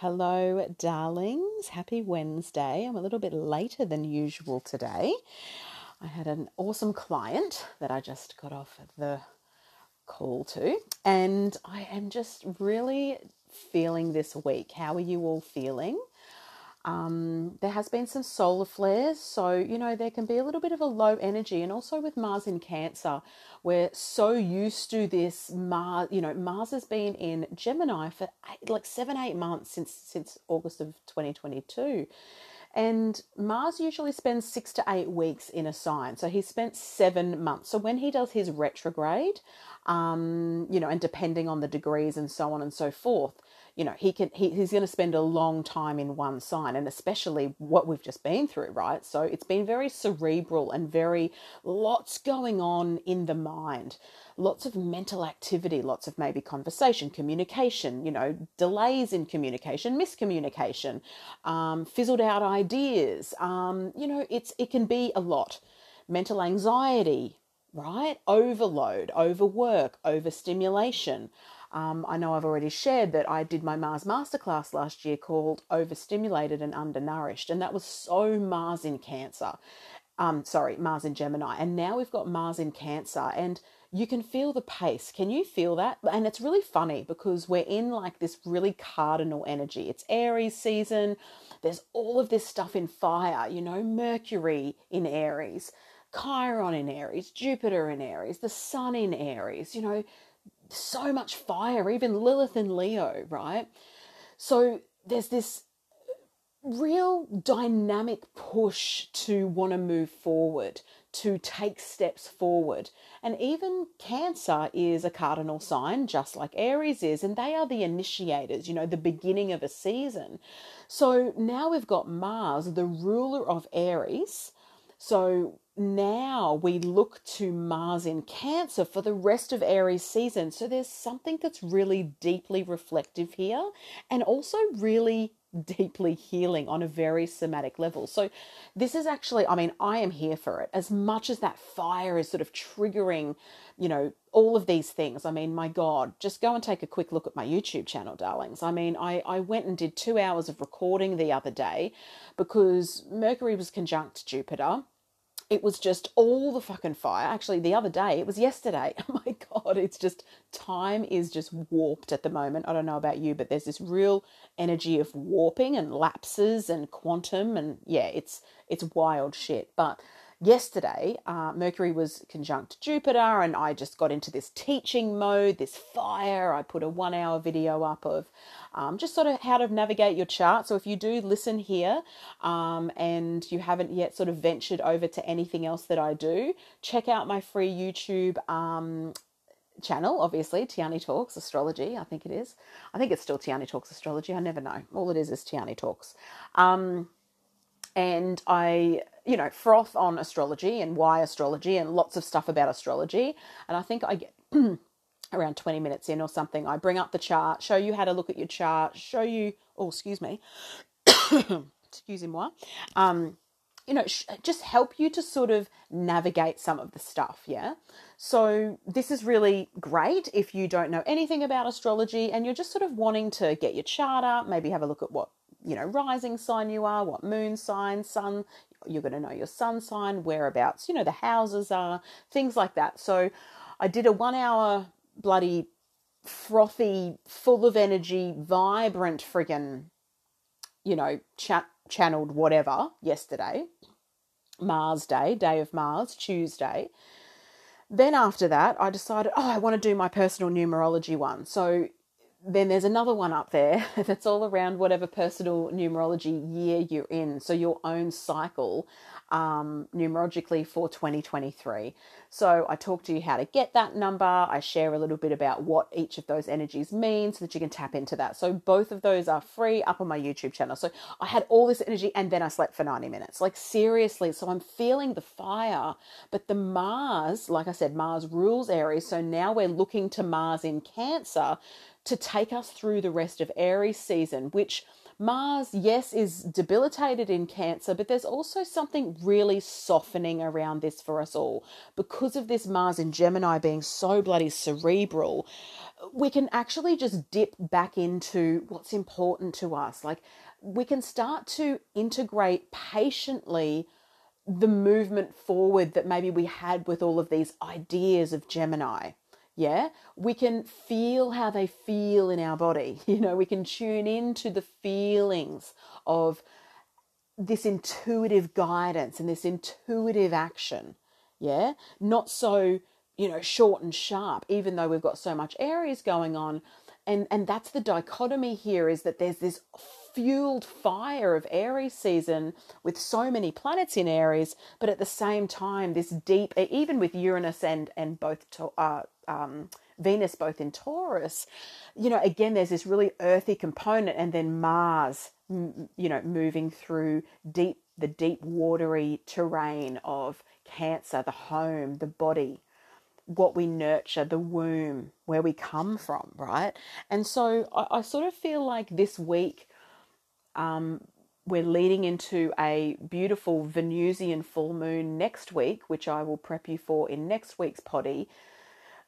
Hello, darlings. Happy Wednesday. I'm a little bit later than usual today. I had an awesome client that I just got off the call to, and I am just really feeling this week. How are you all feeling? Um, there has been some solar flares, so you know there can be a little bit of a low energy, and also with Mars in Cancer, we're so used to this Mars. You know, Mars has been in Gemini for eight, like seven, eight months since since August of 2022. And Mars usually spends six to eight weeks in a sign. So he spent seven months. So when he does his retrograde, um, you know, and depending on the degrees and so on and so forth, you know he can he, he's going to spend a long time in one sign and especially what we've just been through right? So it's been very cerebral and very lots going on in the mind. Lots of mental activity lots of maybe conversation communication you know delays in communication miscommunication um, fizzled out ideas. Um, you know it's it can be a lot. Mental anxiety right? Overload overwork overstimulation um, I know I've already shared that I did my Mars Masterclass last year called Overstimulated and Undernourished, and that was so Mars in Cancer. Um, sorry, Mars in Gemini. And now we've got Mars in Cancer, and you can feel the pace. Can you feel that? And it's really funny because we're in like this really cardinal energy. It's Aries season. There's all of this stuff in fire, you know, Mercury in Aries, Chiron in Aries, Jupiter in Aries, the Sun in Aries, you know, so much fire, even Lilith and Leo, right? So there's this real dynamic push to want to move forward, to take steps forward. And even Cancer is a cardinal sign, just like Aries is, and they are the initiators, you know, the beginning of a season. So now we've got Mars, the ruler of Aries. So now we look to Mars in Cancer for the rest of Aries season. So there's something that's really deeply reflective here and also really deeply healing on a very somatic level. So this is actually I mean I am here for it. As much as that fire is sort of triggering, you know, all of these things. I mean, my god, just go and take a quick look at my YouTube channel, darlings. I mean, I I went and did 2 hours of recording the other day because Mercury was conjunct Jupiter it was just all the fucking fire. Actually, the other day, it was yesterday. Oh my God, it's just time is just warped at the moment. I don't know about you, but there's this real energy of warping and lapses and quantum. And yeah, it's, it's wild shit. But yesterday, uh, Mercury was conjunct Jupiter, and I just got into this teaching mode, this fire. I put a one hour video up of um, just sort of how to navigate your chart. So if you do listen here um, and you haven't yet sort of ventured over to anything else that I do, check out my free YouTube. Um, channel, obviously, Tiani Talks Astrology, I think it is. I think it's still Tiani Talks Astrology. I never know. All it is is Tiani Talks. Um, and I, you know, froth on astrology and why astrology and lots of stuff about astrology. And I think I get around 20 minutes in or something, I bring up the chart, show you how to look at your chart, show you, oh, excuse me, excuse moi, um, you know, sh- just help you to sort of navigate some of the stuff, yeah? So, this is really great if you don't know anything about astrology and you're just sort of wanting to get your chart up, maybe have a look at what you know, rising sign you are, what moon sign, sun, you're going to know your sun sign, whereabouts, you know, the houses are, things like that. So I did a one hour bloody frothy, full of energy, vibrant friggin', you know, cha- channeled whatever yesterday, Mars Day, Day of Mars, Tuesday. Then after that, I decided, oh, I want to do my personal numerology one. So then there's another one up there that's all around whatever personal numerology year you're in. So your own cycle um, numerologically for 2023. So I talk to you how to get that number. I share a little bit about what each of those energies mean so that you can tap into that. So both of those are free up on my YouTube channel. So I had all this energy and then I slept for 90 minutes. Like seriously. So I'm feeling the fire, but the Mars, like I said, Mars rules Aries. So now we're looking to Mars in Cancer to take us through the rest of Aries season, which Mars, yes, is debilitated in Cancer, but there's also something really softening around this for us all. Because of this Mars in Gemini being so bloody cerebral, we can actually just dip back into what's important to us. Like, we can start to integrate patiently the movement forward that maybe we had with all of these ideas of Gemini yeah we can feel how they feel in our body. You know we can tune into the feelings of this intuitive guidance and this intuitive action. Yeah not so you know short and sharp even though we've got so much aries going on. And and that's the dichotomy here is that there's this fueled fire of Aries season with so many planets in Aries, but at the same time, this deep, even with Uranus and and both to, uh, um, Venus both in Taurus, you know, again, there's this really earthy component, and then Mars, you know, moving through deep the deep watery terrain of Cancer, the home, the body what we nurture, the womb, where we come from, right? And so I, I, sort of feel like this week um, we're leading into a beautiful Venusian full moon next week, which I will prep you for in next week's poddy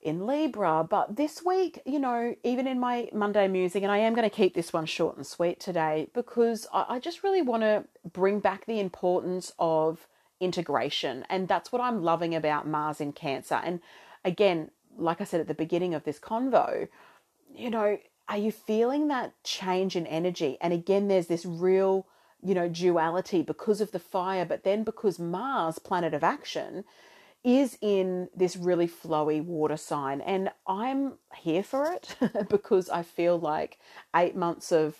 in Libra. But this week, you know, even in my Monday musing, and I am going to keep this one short and sweet today because I, I just really want to bring back the importance of integration. And that's what I'm loving about Mars in Cancer. And again, like I said at the beginning of this convo, you know, are you feeling that change in energy? And again, there's this real, you know, duality because of the fire, but then because Mars, planet of action, is in this really flowy water sign. And I'm here for it because I feel like eight months of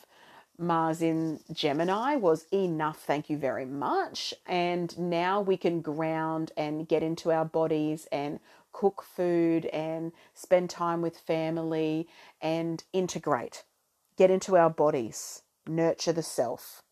Mars in Gemini was enough, thank you very much. And now we can ground and get into our bodies and cook food and spend time with family and integrate, get into our bodies, nurture the self,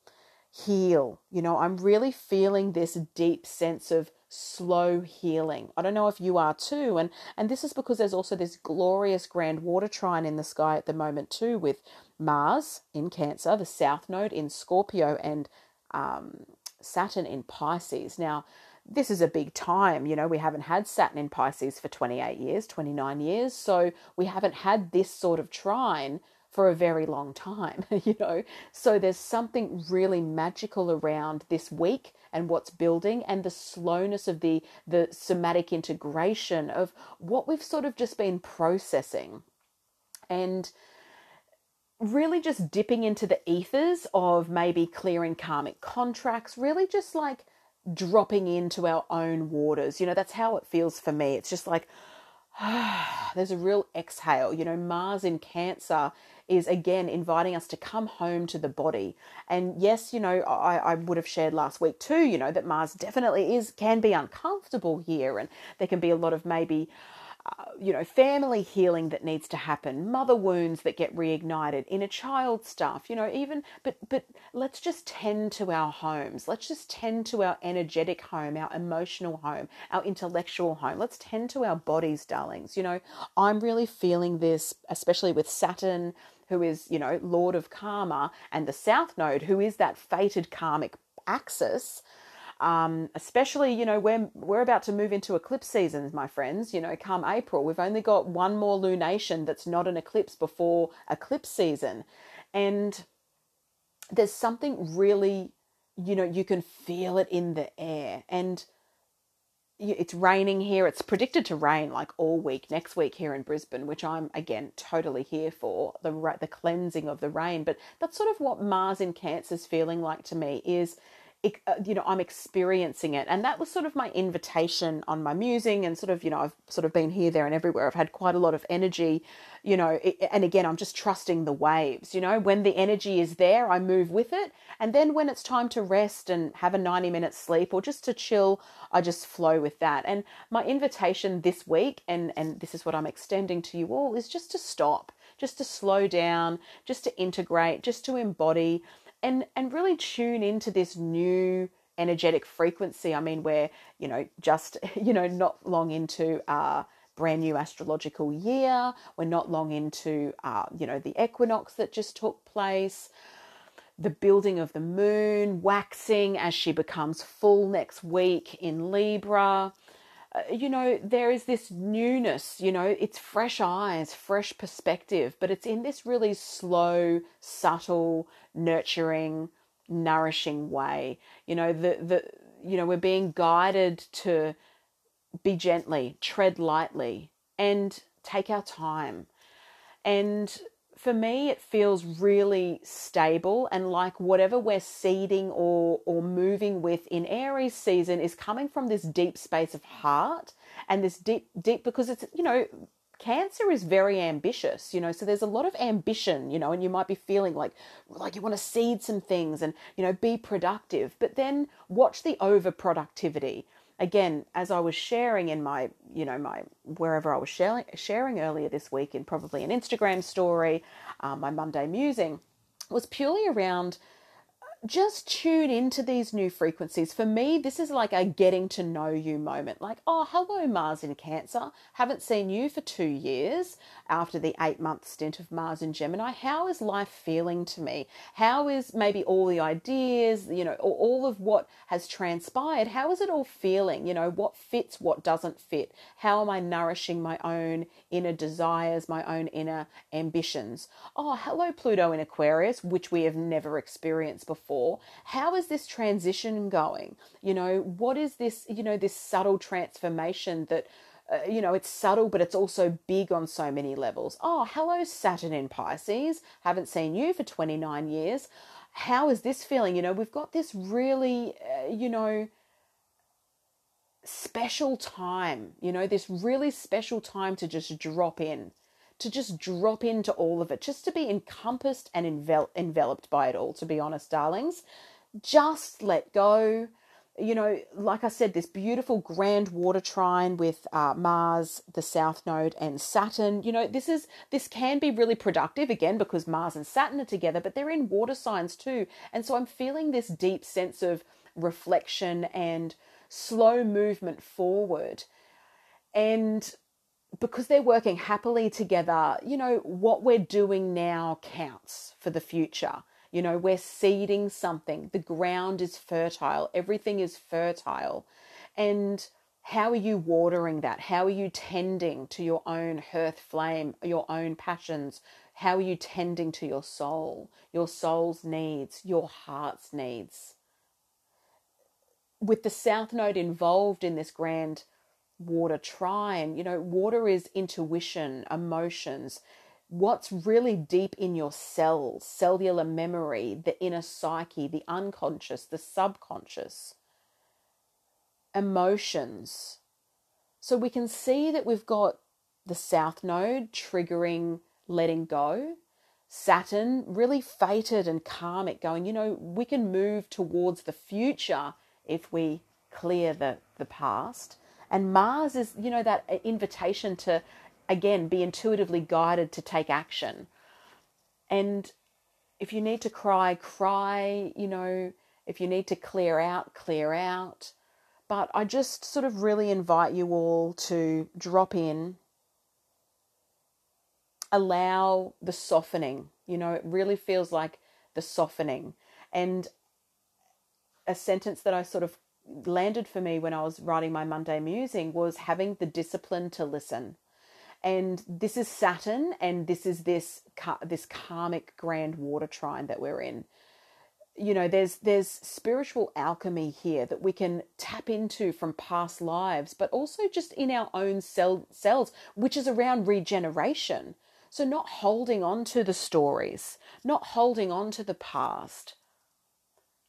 heal. You know, I'm really feeling this deep sense of slow healing. I don't know if you are too and and this is because there's also this glorious grand water trine in the sky at the moment too with Mars in Cancer, the south node in Scorpio and um, Saturn in Pisces. Now, this is a big time. You know, we haven't had Saturn in Pisces for 28 years, 29 years. So we haven't had this sort of trine for a very long time, you know. So there's something really magical around this week and what's building and the slowness of the the somatic integration of what we've sort of just been processing. And really just dipping into the ethers of maybe clearing karmic contracts, really just like dropping into our own waters. You know, that's how it feels for me. It's just like, there's a real exhale. You know, Mars in Cancer is again inviting us to come home to the body. And yes, you know, I, I would have shared last week too, you know, that Mars definitely is, can be uncomfortable here. And there can be a lot of maybe, uh, you know, family healing that needs to happen, mother wounds that get reignited, inner child stuff, you know, even, but, but let's just tend to our homes. Let's just tend to our energetic home, our emotional home, our intellectual home. Let's tend to our bodies, darlings. You know, I'm really feeling this, especially with Saturn, who is, you know, Lord of Karma, and the South Node, who is that fated karmic axis um, especially, you know, we're, we're about to move into eclipse seasons, my friends. You know, come April, we've only got one more lunation that's not an eclipse before eclipse season. And there's something really, you know, you can feel it in the air. And it's raining here. It's predicted to rain like all week next week here in Brisbane, which I'm again totally here for the the cleansing of the rain. But that's sort of what Mars in Cancer is feeling like to me. Is Uh, you know, I'm experiencing it. And that was sort of my invitation on my musing and sort of, you know, I've sort of been here, there, and everywhere. I've had quite a lot of energy, you know, and again, I'm just trusting the waves, you know, when the energy is there, I move with it. And then when it's time to rest and have a 90 minute sleep or just to chill, I just flow with that. And my invitation this week, and, and this is what I'm extending to you all, is just to stop, just to slow down, just to integrate, just to embody and and really tune into this new energetic frequency. I mean, we're you know just you know not long into uh, brand new astrological year. We're not long into, uh, you know, the equinox that just took place, the building of the moon, waxing as she becomes full next week in Libra. Uh, you know, there is this newness, you know, it's fresh eyes, fresh perspective, but it's in this really slow, subtle, nurturing, nourishing way. You know, the, the, you know, we're being guided to be gently, tread lightly, and take our time. And for me, it feels really stable and like whatever we're seeding or, or moving with in Aries season is coming from this deep space of heart and this deep, deep, because it's, you know, Cancer is very ambitious, you know, so there's a lot of ambition, you know, and you might be feeling like like you want to seed some things and, you know, be productive, but then watch the overproductivity. Again, as I was sharing in my, you know, my wherever I was sharing sharing earlier this week in probably an Instagram story, um, my Monday musing was purely around just tune into these new frequencies. For me, this is like a getting to know you moment. Like, oh, hello, Mars in Cancer. Haven't seen you for two years after the eight month stint of Mars in Gemini. How is life feeling to me? How is maybe all the ideas, you know, all of what has transpired? How is it all feeling? You know, what fits, what doesn't fit? How am I nourishing my own inner desires, my own inner ambitions? Oh, hello, Pluto in Aquarius, which we have never experienced before for how is this transition going you know what is this you know this subtle transformation that uh, you know, it's subtle, but it's also big on so many levels. Oh, hello, Saturn in Pisces. Haven't seen you for 29 years. How is this feeling? You know, we've got this really, uh, you know, special time, you know, this really special time to just drop in to just drop into all of it, just to be encompassed and envel- enveloped by it all, to be honest, darlings. Just let go. You know, like I said, this beautiful grand water trine with uh, Mars, the South Node, and Saturn. You know, this is this can be really productive again because Mars and Saturn are together, but they're in water signs too, and so I'm feeling this deep sense of reflection and slow movement forward. And because they're working happily together, you know, what we're doing now counts for the future. You know, we're seeding something. The ground is fertile, everything is fertile. And how are you watering that? How are you tending to your own hearth flame, your own passions? How are you tending to your soul, your soul's needs, your heart's needs? With the South Node involved in this grand water trine. You know, water is intuition, emotions, what's really deep in your cells, cellular memory, the inner psyche, the unconscious, the subconscious, emotions. So we can see that we've got the south node triggering letting go. Saturn really fated and karmic going, you know, we can move towards the future if we clear the, the past. And Mars is, you know, that uh, invitation to, again, be intuitively guided to take action. And if you need to cry, cry, you know, if you need to clear out, clear out. But I just sort of really invite you all to drop in, allow the softening. You know, it really feels like the softening. And a sentence that I sort of landed for me when I was writing my Monday musing was having the discipline to listen. And this is Saturn, and this is this this karmic grand water trine that we're in. You know, there's there's spiritual alchemy here that we can tap into from past lives, but also just in our own cell, cells, which is around regeneration. So not holding on to the stories, not holding on to the past,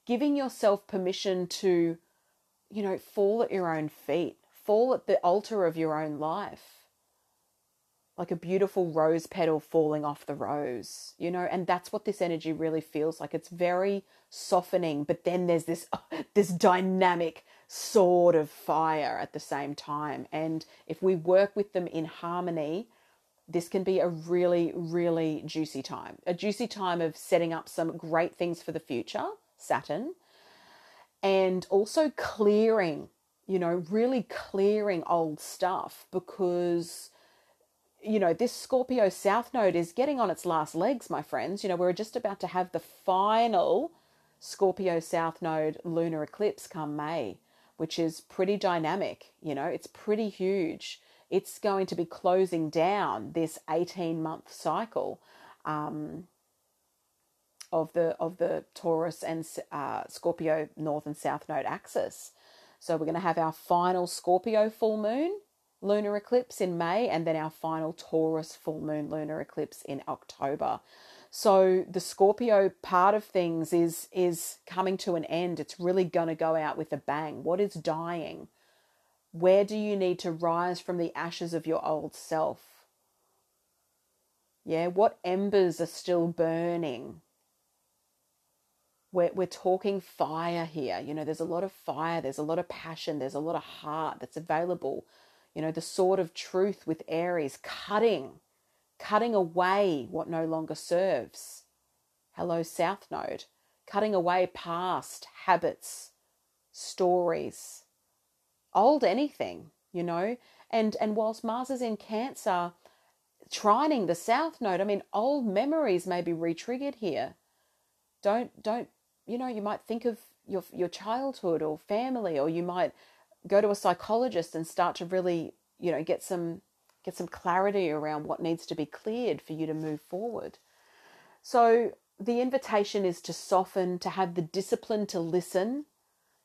giving yourself permission to you know, fall at your own feet, fall at the altar of your own life. Like a beautiful rose petal falling off the rose, you know, and that's what this energy really feels like. It's very softening, but then there's this this dynamic sword of fire at the same time. And if we work with them in harmony, this can be a really, really juicy time. A juicy time of setting up some great things for the future, Saturn, and also clearing you know, really clearing old stuff because you know, this Scorpio South Node is getting on its last legs, my friends. You know, we're just about to have the final Scorpio South Node lunar eclipse come May, which is pretty dynamic. You know, it's pretty huge. It's going to be closing down this 18 month cycle. Um, of the of the Taurus and uh, Scorpio North and South Node axis. So we're going to have our final Scorpio full moon lunar eclipse in May and then our final Taurus full moon lunar eclipse in October. So the Scorpio part of things is is coming to an end. It's really going to go out with a bang. What is dying? Where do you need to rise from the ashes of your old self? Yeah, what embers are still burning? We're, we're talking fire here. You know, there's a lot of fire, there's a lot of passion, there's a lot of heart that's available. You know, the sword of truth with Aries, cutting, cutting away what no longer serves. Hello, South Node, cutting away past habits, stories, old anything, you know. And and whilst Mars is in Cancer, trining the South Node, I mean, old memories may be re-triggered here. Don't don't you know, you might think of your your childhood or family, or you might go to a psychologist and start to really, you know, get some get some clarity around what needs to be cleared for you to move forward. So the invitation is to soften, to have the discipline to listen,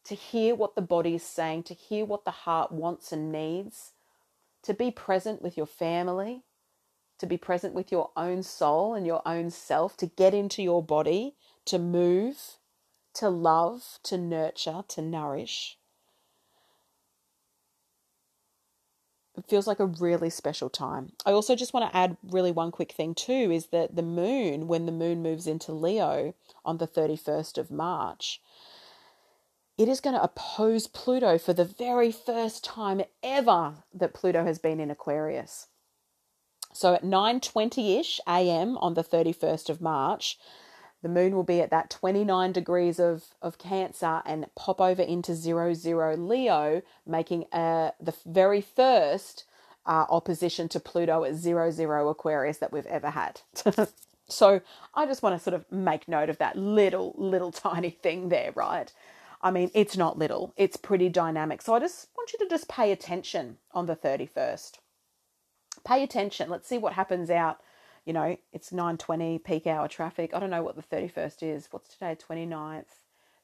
to hear what the body is saying, to hear what the heart wants and needs, to be present with your family, to be present with your own soul and your own self, to get into your body, to move, to love, to nurture, to nourish. It feels like a really special time. I also just want to add really one quick thing too is that the moon, when the moon moves into Leo on the 31st of March, it is going to oppose Pluto for the very first time ever that Pluto has been in Aquarius. So at 9:20ish a.m. on the 31st of March, the moon will be at that 29 degrees of, of Cancer and pop over into zero zero Leo, making uh, the very first uh, opposition to Pluto at zero zero Aquarius that we've ever had. so I just want to sort of make note of that little, little tiny thing there, right? I mean, it's not little, it's pretty dynamic. So I just want you to just pay attention on the 31st. Pay attention. Let's see what happens out you know, it's 9.20 peak hour traffic. I don't know what the 31st is. What's today, 29th?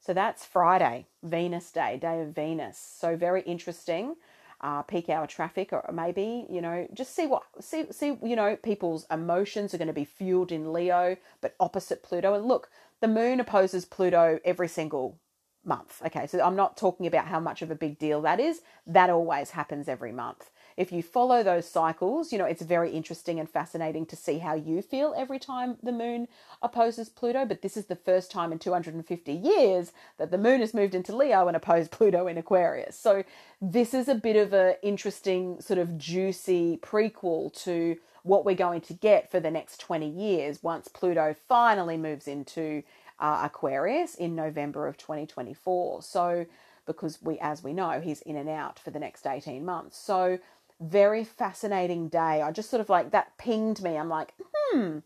So that's Friday, Venus Day, day of Venus. So very interesting. Uh, peak hour traffic, or maybe you know, just see what see see you know, people's emotions are going to be fueled in Leo, but opposite Pluto. And look, the Moon opposes Pluto every single month. Okay, so I'm not talking about how much of a big deal that is. That always happens every month if you follow those cycles, you know, it's very interesting and fascinating to see how you feel every time the moon opposes Pluto. But this is the first time in 250 years that the moon has moved into Leo and opposed Pluto in Aquarius. So this is a bit of an interesting, sort of juicy prequel to what we're going to get for the next 20 years once Pluto finally moves into uh, Aquarius in November of 2024. So, because we, as we know, he's in and out for the next 18 months. So, very fascinating day. I just sort of like that pinged me. I'm like, hmm,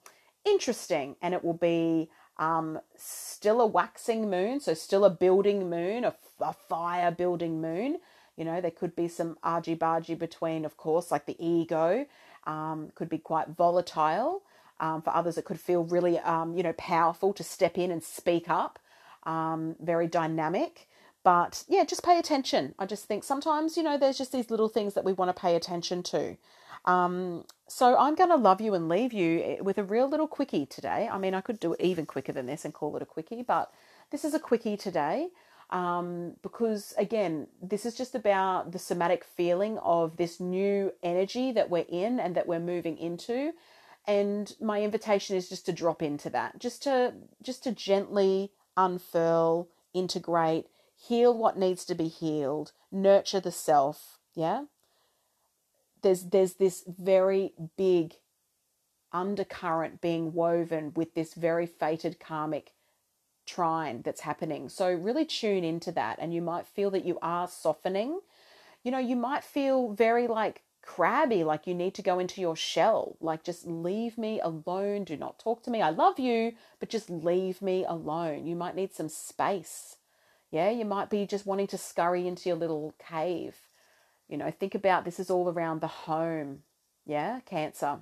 interesting. And it will be um, still a waxing moon, so still a building moon, a, a fire building moon. You know, there could be some argy bargy between, of course, like the ego, um, could be quite volatile. Um, for others, it could feel really, um, you know, powerful to step in and speak up, um, very dynamic. But yeah, just pay attention. I just think sometimes, you know, there's just these little things that we want to pay attention to. Um, so I'm going to love you and leave you eh, with a real little quickie today. I mean, I could do it even quicker than this and call it a quickie, but this is a quickie today um, because, again, this is just about the somatic feeling of this new energy that we're in and that we're moving into. And my invitation is just to drop into that, just to just to gently unfurl, integrate, heal what needs to be healed, nurture the self, yeah? There's there's this very big undercurrent being woven with this very fated karmic trine that's happening. So really tune into that and you might feel that you are softening you know, you might feel very like crabby, like you need to go into your shell. Like, just leave me alone. Do not talk to me. I love you, but just leave me alone. You might need some space. Yeah, you might be just wanting to scurry into your little cave. You know, think about this is all around the home. Yeah, Cancer.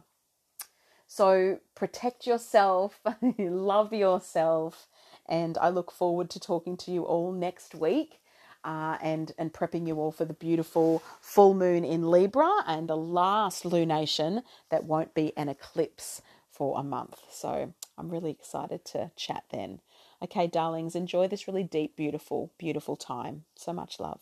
So protect yourself, love yourself, and I look forward to talking to you all next week. Uh, and and prepping you all for the beautiful full moon in Libra and the last lunation that won't be an eclipse for a month. So I'm really excited to chat then. Okay, darlings, enjoy this really deep, beautiful, beautiful time. So much love.